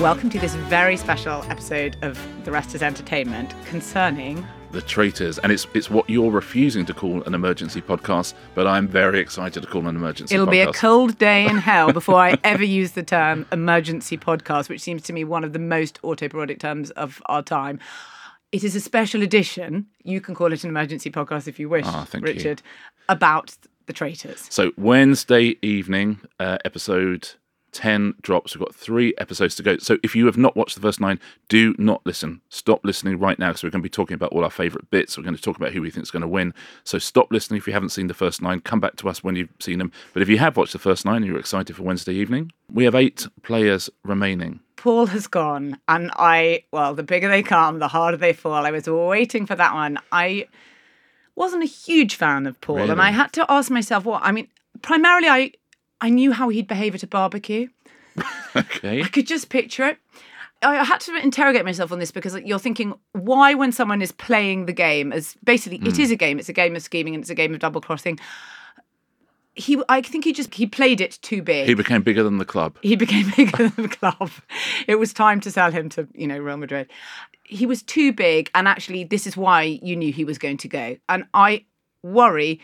Welcome to this very special episode of The Rest is Entertainment concerning The Traitors. And it's it's what you're refusing to call an emergency podcast, but I'm very excited to call an emergency It'll podcast. be a cold day in hell before I ever use the term emergency podcast, which seems to me one of the most autoporodic terms of our time. It is a special edition. You can call it an emergency podcast if you wish, Ah, thank you. Richard, about the traitors. So Wednesday evening, uh, episode 10 drops. We've got three episodes to go. So if you have not watched the first nine, do not listen. Stop listening right now because we're going to be talking about all our favourite bits. We're going to talk about who we think is going to win. So stop listening if you haven't seen the first nine. Come back to us when you've seen them. But if you have watched the first nine and you're excited for Wednesday evening, we have eight players remaining. Paul has gone, and I, well, the bigger they come, the harder they fall. I was waiting for that one. I wasn't a huge fan of Paul, and I had to ask myself what. I mean, primarily, I I knew how he'd behave at a barbecue. Okay. I could just picture it. I had to interrogate myself on this because you're thinking, why, when someone is playing the game, as basically it Hmm. is a game, it's a game of scheming and it's a game of double crossing. He, I think he just he played it too big. He became bigger than the club. he became bigger than the club. It was time to sell him to, you know, Real Madrid. He was too big, and actually, this is why you knew he was going to go. And I worry: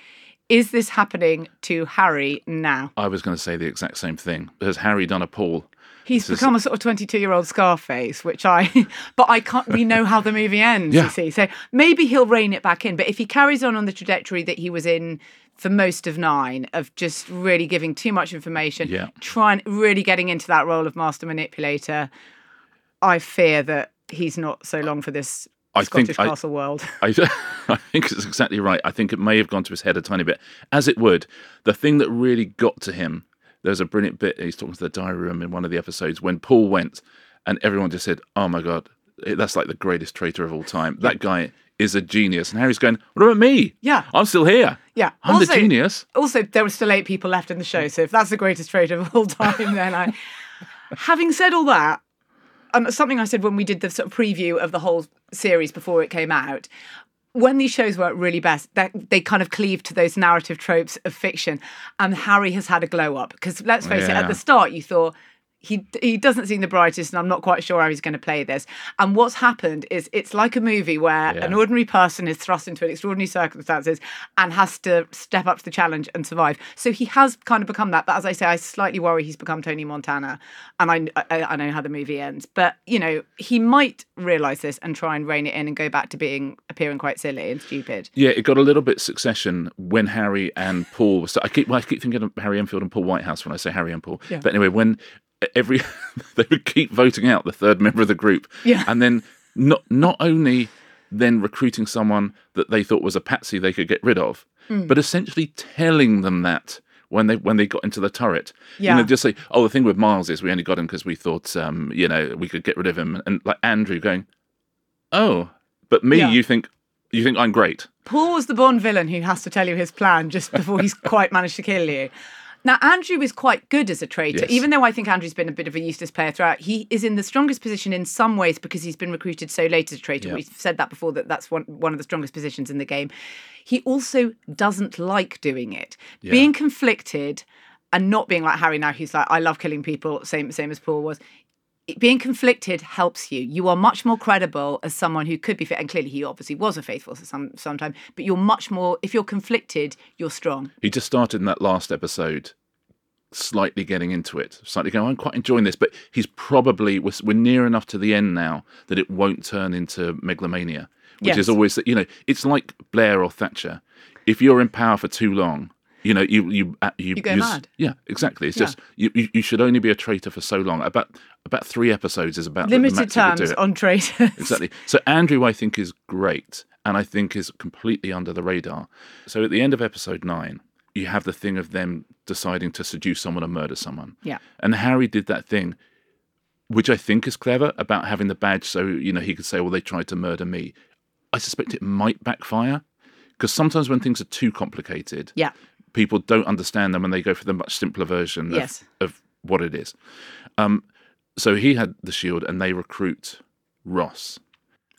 is this happening to Harry now? I was going to say the exact same thing. Has Harry done a Paul? He's This is- become a sort of twenty-two-year-old Scarface, which I, but I can't. We know how the movie ends. Yeah. You see, so maybe he'll rein it back in. But if he carries on on the trajectory that he was in for most of nine, of just really giving too much information, Yeah. trying really getting into that role of master manipulator, I fear that he's not so long for this I think Scottish I- world. I, I think it's exactly right. I think it may have gone to his head a tiny bit, as it would. The thing that really got to him, there's a brilliant bit. He's talking to the diary room in one of the episodes when Paul went, and everyone just said, "Oh my god, eh, that's like the greatest traitor of all time. That guy is a genius." And Harry's going, "What about me? Yeah. I'm still here. Yeah, I'm also- the genius." Also, there were still eight people left in the show, so if that's the greatest trade of all time, then I. Having said all that, and something I said when we did the sort of preview of the whole series before it came out, when these shows work really best, they kind of cleave to those narrative tropes of fiction, and Harry has had a glow up because let's face it, at the start you thought. He, he doesn't seem the brightest, and I'm not quite sure how he's going to play this. And what's happened is it's like a movie where Yeah. an ordinary person is thrust into an extraordinary circumstances and has to step up to the challenge and survive. So he has kind of become that. But as I say, I slightly worry he's become Tony Montana, and I, I, I know how the movie ends. But you know, he might realise this and try and rein it in and go back to being appearing quite silly and stupid. Yeah, it got a little bit succession when Harry and Paul. So I keep well, I keep thinking of Harry Enfield and Paul Whitehouse when I say Harry and Paul. Yeah. But anyway, when every they would keep voting out the third member of the group, Yeah. and then not not only then recruiting someone that they thought was a patsy they could get rid of, Hmm. but essentially telling them that. When they when they got into the turret, you know, just say, "Oh, the thing with Miles is we only got him because we thought, um, you know, we could get rid of him." And like Andrew going, "Oh, but me, Yeah. you think you think I'm great." Paul was the Bond villain who has to tell you his plan just before he's quite managed to kill you. Now, Andrew is quite good as a traitor, Yes. even though I think Andrew's been a bit of a useless player throughout. He is in the strongest position in some ways because he's been recruited so late as a traitor. Yeah. We've said that before, that that's one, one of the strongest positions in the game. He also doesn't like doing it. Being conflicted and not being like Harry now, who's like, I love killing people, same, same as Paul was being conflicted helps you. You are much more credible as someone who could be fit, and clearly he obviously was a faithful for some sometime. But you're much more. If you're conflicted, you're strong. He just started in that last episode, slightly getting into it, slightly going, oh, I'm quite enjoying this, but he's probably, we're, we're near enough to the end now that it won't turn into megalomania, which Yes. is always, that you know, it's like Blair or Thatcher. If you're in power for too long, you know, you you uh, you, You go s- mad. Yeah, exactly. It's Yeah. just you, you you should only be a traitor for so long. About about three episodes is about Limited you it. on traitors. Exactly. So Andrew, I think, is great, and I think is completely under the radar. So at the end of episode nine, you have the thing of them deciding to seduce someone and murder someone. Yeah. And Harry did that thing, which I think is clever about having the badge, so you know he could say, "Well, they tried to murder me." I suspect it might backfire because sometimes when things are too complicated, Yeah. People don't understand them and they go for the much simpler version of, of what it is. Um, so he had the shield, and they recruit Ross.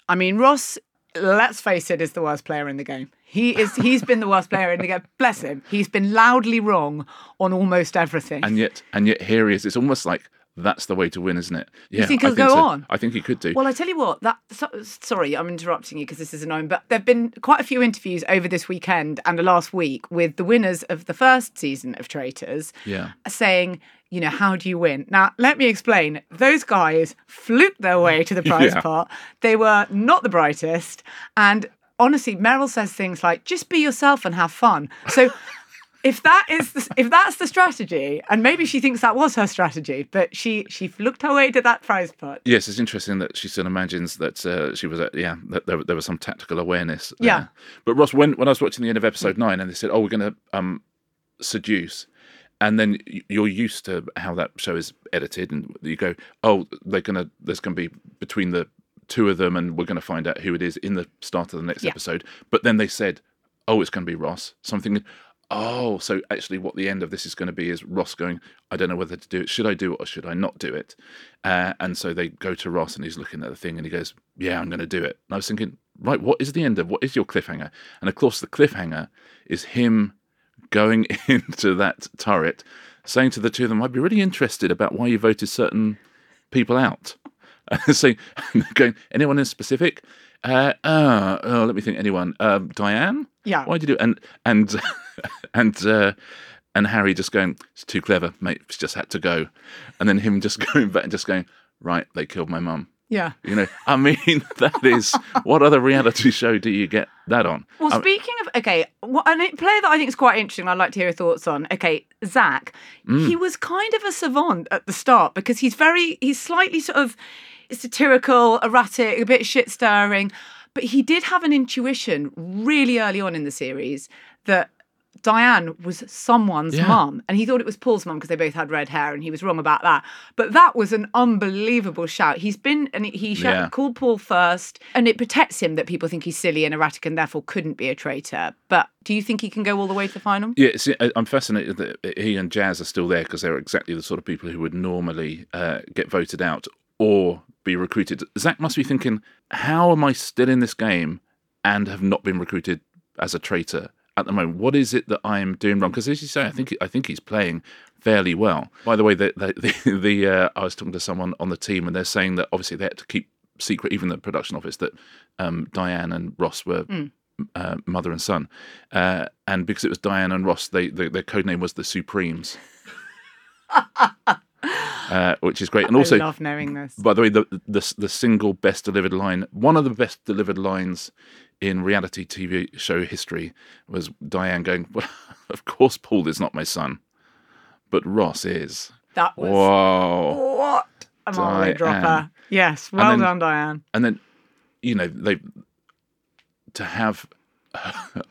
I mean, Ross. Let's face it, is the worst player in the game. He is. He's been the worst player in the game. Bless him. He's been loudly wrong on almost everything. and yet and yet here he is it's almost like That's the way to win, isn't it? Yeah, think he'll go so. on? I think he could do. Well, I tell you what, that so, sorry, I'm interrupting you because this is annoying, but there've been quite a few interviews over this weekend and the last week with the winners of the first season of Traitors yeah. saying, you know, how do you win? Now, let me explain. Those guys fluked their way to the prize Yeah. pot. They were not the brightest. And honestly, Meryl says things like, just be yourself and have fun. So if that is the, if that's the strategy, and maybe she thinks that was her strategy, but she she fluked her way to that prize pot. Yes, it's interesting that she still imagines that uh, she was, uh, yeah, that there, there was some tactical awareness. there. Yeah. But Ross, when, when I was watching the end of episode nine and they said, oh, we're going to um, seduce, and then you're used to how that show is edited, and you go, oh, they're going to, there's going to be between the two of them, and we're going to find out who it is in the start of the next Yeah. episode. But then they said, oh, it's going to be Ross. Something. Oh, so actually, what the end of this is going to be is Ross going, I don't know whether to do it. Should I do it or should I not do it? Uh, and so they go to Ross and he's looking at the thing and he goes, Yeah, I'm going to do it. And I was thinking, Right, what is the end of what is your cliffhanger? And of course, the cliffhanger is him going into that turret, saying to the two of them, I'd be really interested about why you voted certain people out. Saying, going, anyone in specific? Uh, uh, oh, let me think. Anyone? Um, Diane? Yeah. Why did you do? And and and uh, and Harry just going, it's too clever, mate. It's just had to go. And then him just going back and just going, right, they killed my mum. Yeah. You know, I mean, that is what other reality show do you get that on? Well, I- speaking of okay, what, a player that I think is quite interesting. I'd like to hear your thoughts on. Okay, Zach, Mm. he was kind of a savant at the start because he's very, he's slightly sort of satirical, erratic, a bit shit stirring, but he did have an intuition really early on in the series that. Diane was someone's Yeah. mum, and he thought it was Paul's mum because they both had red hair, and he was wrong about that. But that was an unbelievable shout. He's been and he shout, Yeah. called Paul first, and it protects him that people think he's silly and erratic and therefore couldn't be a traitor. But do you think he can go all the way to the final? Yeah, I'm fascinated that he and Jazz are still there because they're exactly the sort of people who would normally uh, get voted out or be recruited. Zach must be thinking, how am I still in this game and have not been recruited as a traitor at the moment? What is it that I'm doing wrong? Because as you say, I think I think he's playing fairly well. By the way, the the, the, the uh, I was talking to someone on the team and they're saying that obviously they had to keep secret, even the production office, that um, Diane and Ross were uh, mother and son, uh, and because it was Diane and Ross, they, they their code name was the Supremes, uh, which is great. And also, I love knowing this. by the way, the, the the single best delivered line, one of the best delivered lines in reality TV show history, was Diane going, "Well, of course, Paul is not my son, but Ross is." That was Whoa! what a Diane. dropper. Yes, well then- done, Diane. and then you know they to have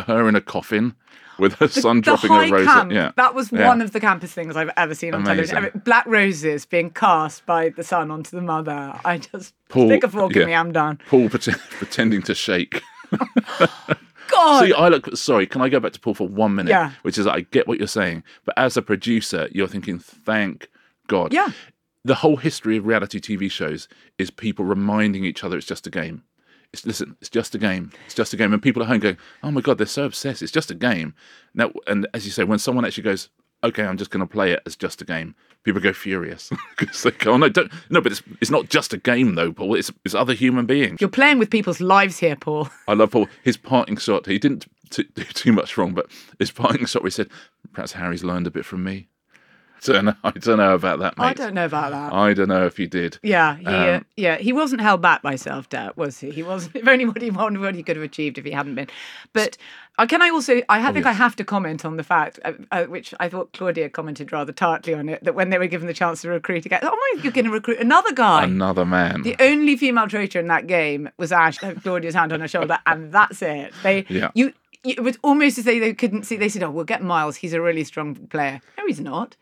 her in a coffin with her son the dropping a rose. camp, Yeah, that was Yeah. one of the campest things I've ever seen on television. Amazing. Mean, Black roses being cast by the son onto the mother. I just Paul- stick a fork yeah. in me. I'm done. Paul pretend, pretending to shake. God, See, I look. Sorry, can I go back to Paul for one minute? Yeah. Which is, I get what you're saying, but as a producer, you're thinking, thank God. Yeah. The whole history of reality TV shows is people reminding each other it's just a game. It's listen, it's just a game. It's just a game, and people at home going, "Oh my God, they're so obsessed. It's just a game." Now, and as you say, when someone actually goes, "Okay, I'm just going to play it as just a game," people go furious because they go, "Oh no, don't no!" But it's it's not just a game though, Paul. It's it's other human beings. you're playing with people's lives here, Paul. I love Paul. His parting shot. He didn't t- do too much wrong, but his parting shot. We said, perhaps Harry's learned a bit from me. Don't know. I don't know about that, mate. I don't know about that. I don't know if he did. Yeah, he uh, Um, yeah he wasn't held back by self doubt, was he? He wasn't. If only what he wanted, what he could have achieved if he hadn't been. But uh, can I also? I think I have to comment on the fact, uh, uh, which I thought Claudia commented rather tartly on it, that when they were given the chance to recruit again, oh my, you're going to recruit another guy. Another man. the only female traitor in that game was Ash, uh, Claudia's hand on her shoulder, and that's it. They, Yeah. you, you, it was almost as though they couldn't see. They said, "Oh, we'll get Miles. He's a really strong player." No, he's not.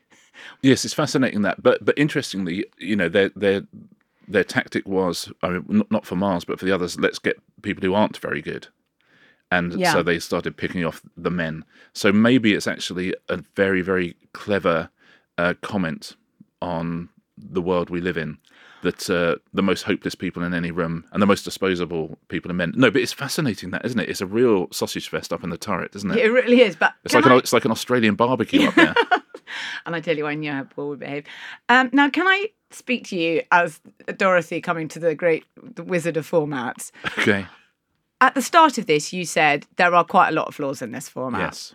Yes, it's fascinating that. But but interestingly, you know, their their their tactic was, I mean, not, for Mars, but for the others. Let's get people who aren't very good. And Yeah. so they started picking off the men. So maybe it's actually a very, very clever uh, comment on the world we live in. That uh, the most hopeless people in any room and the most disposable people are men. No, but it's fascinating, that isn't it? It's a real sausage fest up in the turret, isn't it? It really is. But It's like I- an it's like an Australian barbecue up there. and I tell you, I knew how Paul would behave. Um, now, can I speak to you as Dorothy coming to the great the wizard of formats? Okay. At the start of this, you said there are quite a lot of flaws in this format. Yes.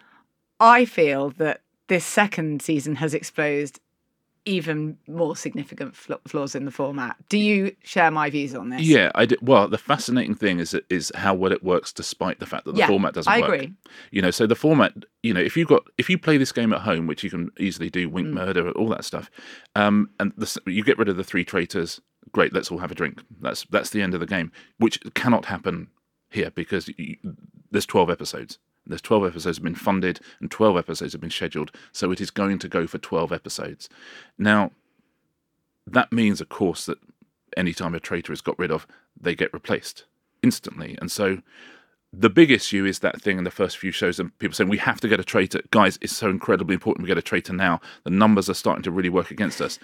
I feel that this second season has exposed even more significant fl- flaws in the format. Do you share my views on this? Yeah, I do. Well, the fascinating thing is is how well it works, despite the fact that the Yeah, format doesn't I work. agree. You know, so the format, you know, if you got if you play this game at home, which you can easily do, Mm. Wink Murder, all that stuff, um, and the, you get rid of the three traitors. Great, let's all have a drink. That's that's the end of the game, which cannot happen here because you, there's 12 episodes. There's 12 episodes have been funded and 12 episodes have been scheduled, so it is going to go for 12 episodes. Now, that means, of course, that anytime a traitor is got rid of, they get replaced instantly. And so the big issue is that thing in the first few shows and people saying we have to get a traitor. Guys, it's so incredibly important we get a traitor now. The numbers are starting to really work against us.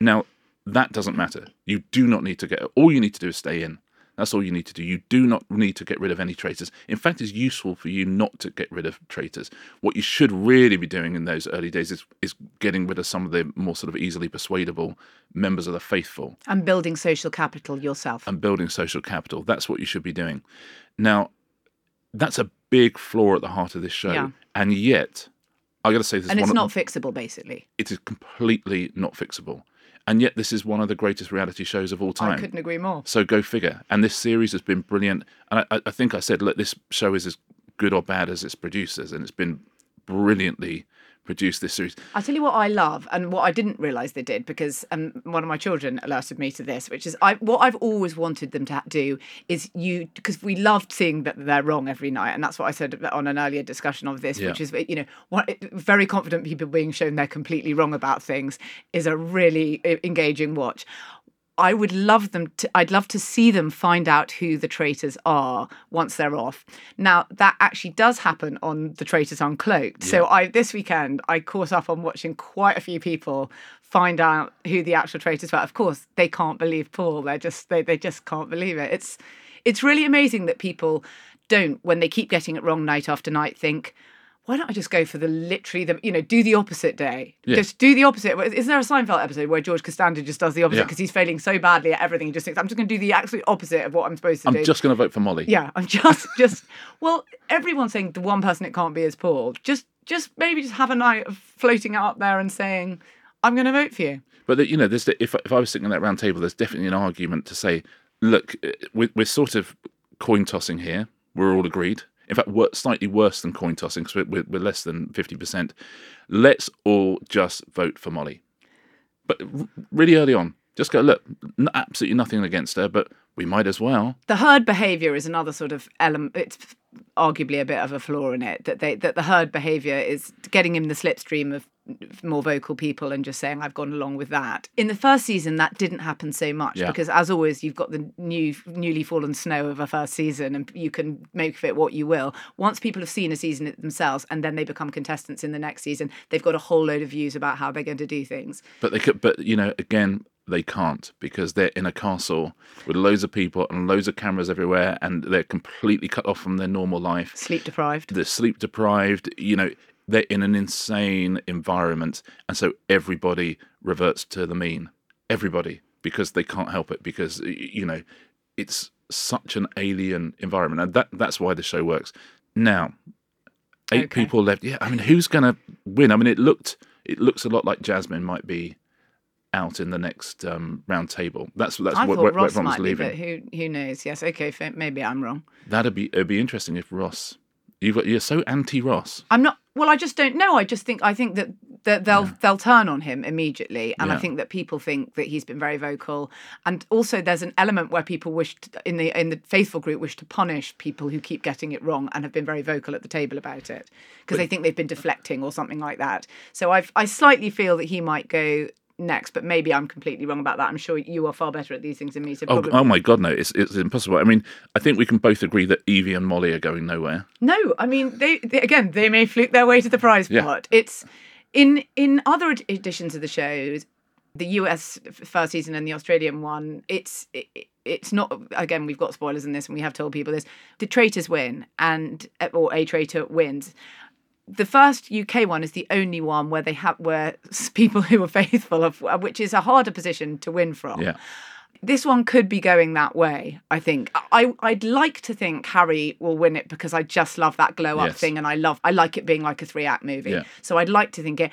Now, that doesn't matter. You do not need to get all you need to do is stay in. That's all you need to do. You do not need to get rid of any traitors. In fact, it's useful for you not to get rid of traitors. What you should really be doing in those early days is, is getting rid of some of the more sort of easily persuadable members of the faithful And building social capital yourself. and building social capital. That's what you should be doing. Now, that's a big flaw at the heart of this show. Yeah. And yet, I got to say, this and is it's not fixable, basically. it is completely not fixable. And yet, this is one of the greatest reality shows of all time. I couldn't agree more. So go figure. And this series has been brilliant. And I, I think I said, look, this show is as good or bad as its producers, and it's been brilliantly produced. This series. I'll tell you what I love, and what I didn't realise they did, because um, one of my children alerted me to this, which is I what I've always wanted them to do is you because we loved seeing that they're wrong every night, and that's what I said on an earlier discussion of this, which is you know what, very confident people being shown they're completely wrong about things is a really e- engaging watch. I would love them to I'd love to see them find out who the traitors are once they're off. Now that actually does happen on the traitors uncloaked. So I this weekend I caught up on watching quite a few people find out who the actual traitors were. Of course, they can't believe Paul. They're just they, they just can't believe it. It's it's really amazing that people don't when they keep getting it wrong night after night think why don't I just go for the literally the you know do the opposite day? Yeah. Just do the opposite. Isn't there a Seinfeld episode where George Costanza just does the opposite Yeah. because he's failing so badly at everything? He just thinks I'm just going to do the absolute opposite of what I'm supposed to do. I'm just going to vote for Molly. yeah, I'm just just well, everyone's saying the one person it can't be is Paul. Just just maybe just have a night of floating up there and saying I'm going to vote for you. But the- you know, there's if if I was sitting at that round table, there's definitely an argument to say, look, uh, we're, we're sort of coin tossing here. We're all agreed. In fact, slightly worse than coin tossing because we're, we're, less than fifty percent. Let's all just vote for Molly. But really early on, just go look. N- absolutely nothing against her, but we might as well. the herd behavior is another sort of element it's arguably a bit of a flaw in it that they that the herd behavior is getting in the slipstream of more vocal people and just saying i've gone along with that in the first season that didn't happen so much Yeah. because as always you've got the new newly fallen snow of a first season and you can make of it what you will once people have seen a season themselves and then they become contestants in the next season they've got a whole load of views about how they're going to do things But they could. But you know, again, they can't because they're in a castle with loads of people and loads of cameras everywhere, and they're completely cut off from their normal life. sleep deprived. They're sleep deprived you know they're in an insane environment. And so everybody reverts to the mean. Everybody because they can't help it because you know it's such an alien environment. And that that's why the show works. Now eight Okay. people left. Yeah i mean who's gonna win? I mean it looked it looks a lot like jasmine might be out in the next um, round table that's that's I what, thought what, Ross might be, leaving but who who knows? Yes, okay, maybe I'm wrong. that'd be it'd be interesting if ross you've got you're so anti ross I'm not. Well, I just don't know. I just think I think that, that they'll they'll turn on him immediately, and I think that people think that he's been very vocal, and also there's an element where people wish to, in the in the faithful group wish to punish people who keep getting it wrong and have been very vocal at the table about it because they think they've been deflecting or something like that. So I I slightly feel that he might go next, but maybe I'm completely wrong about that. I'm sure you are far better at these things than me. So Oh, oh my God, no! It's it's impossible. I mean, I think we can both agree that Evie and Molly are going nowhere. No, I mean they, they again they may fluke their way to the prize Yeah. pot. It's in in other editions of the shows, the US first season and the Australian one. It's it, it's not again we've got spoilers in this and we have told people this. The traitors win and or a traitor wins. The first UK one is the only one where they have where people who are faithful of uh, which is a harder position to win from. Yeah. This one could be going that way, I think. I I'd like to think Harry will win it because I just love that glow up Yes. thing and I love I like it being like a three act movie. Yeah. So I'd like to think it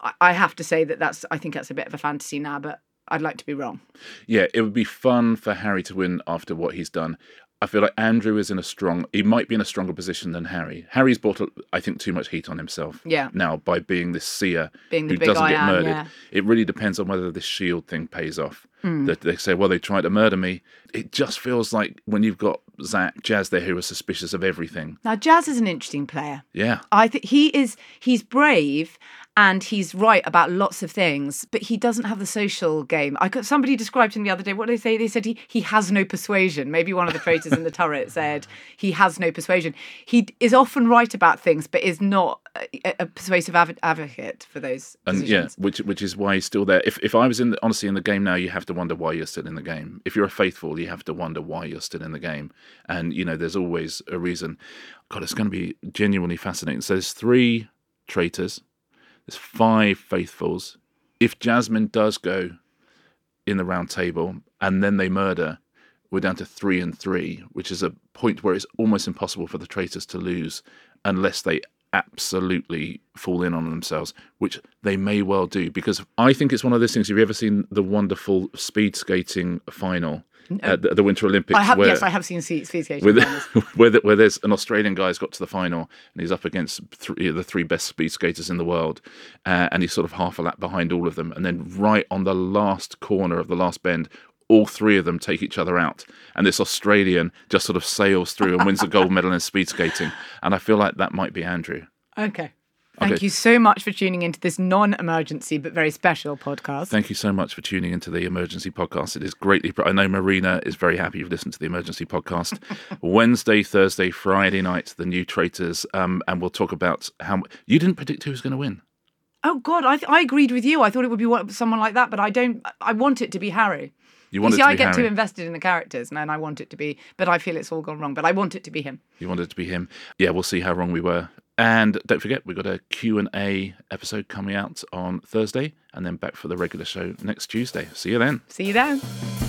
I, I have to say that that's I think that's a bit of a fantasy now, but I'd like to be wrong. Yeah, it would be fun for Harry to win after what he's done. I feel like Andrew is in a strong. He might be in a stronger position than Harry. Harry's brought, I think, too much heat on himself. Yeah. Now by being this seer Being who doesn't I get am, murdered, yeah. it really depends on whether this shield thing pays off. Hmm. That they say, well, they tried to murder me. It just feels like when you've got Zach, Jazz there, who are suspicious of everything. Now Jazz is an interesting player. Yeah, I think he is he's brave and he's right about lots of things, but he doesn't have the social game. I got somebody described him the other day. What did they say? They said he, he has no persuasion. Maybe one of the traitors in the turret said he has no persuasion. He is often right about things, but is not a, a persuasive adv- advocate for those and decisions. yeah, which which is why he's still there. If if I was in the, honestly in the game now, you have to wonder why you're still in the game. If you're a faithful, you have to wonder why you're still in the game. And you know, there's always a reason. God, it's going to be genuinely fascinating. So there's three traitors. There's five faithfuls. If Jasmine does go in the round table and then they murder, we're down to three and three, which is a point where it's almost impossible for the traitors to lose unless they absolutely fall in on themselves, which they may well do. Because I think it's one of those things. Have you ever seen the wonderful speed skating final at the, the Winter Olympics? I have where, yes, I have seen speed skating. where, the, where, the, where there's an Australian guy's got to the final and he's up against three, the three best speed skaters in the world, uh, and he's sort of half a lap behind all of them, and then right on the last corner of the last bend. All three of them take each other out, and this Australian just sort of sails through and wins a gold medal in speed skating. And I feel like that might be Andrew. Okay. Thank Okay. you so much for tuning into this non-emergency but very special podcast. Thank you so much for tuning into the emergency podcast. It is greatly. I know Marina is very happy you've listened to the emergency podcast. Wednesday, Thursday, Friday night, the new traitors, um, and we'll talk about how you didn't predict who was going to win. Oh God, I, I agreed with you. I thought it would be someone like that, but I don't. I want it to be Harry. You You see, it to I get Harry. too invested in the characters, and I want it to be. But I feel it's all gone wrong. But I want it to be him. You wanted it to be him. Yeah, we'll see how wrong we were. And don't forget, we've got a Q&A episode coming out on Thursday and then back for the regular show next Tuesday. See you then. See you then.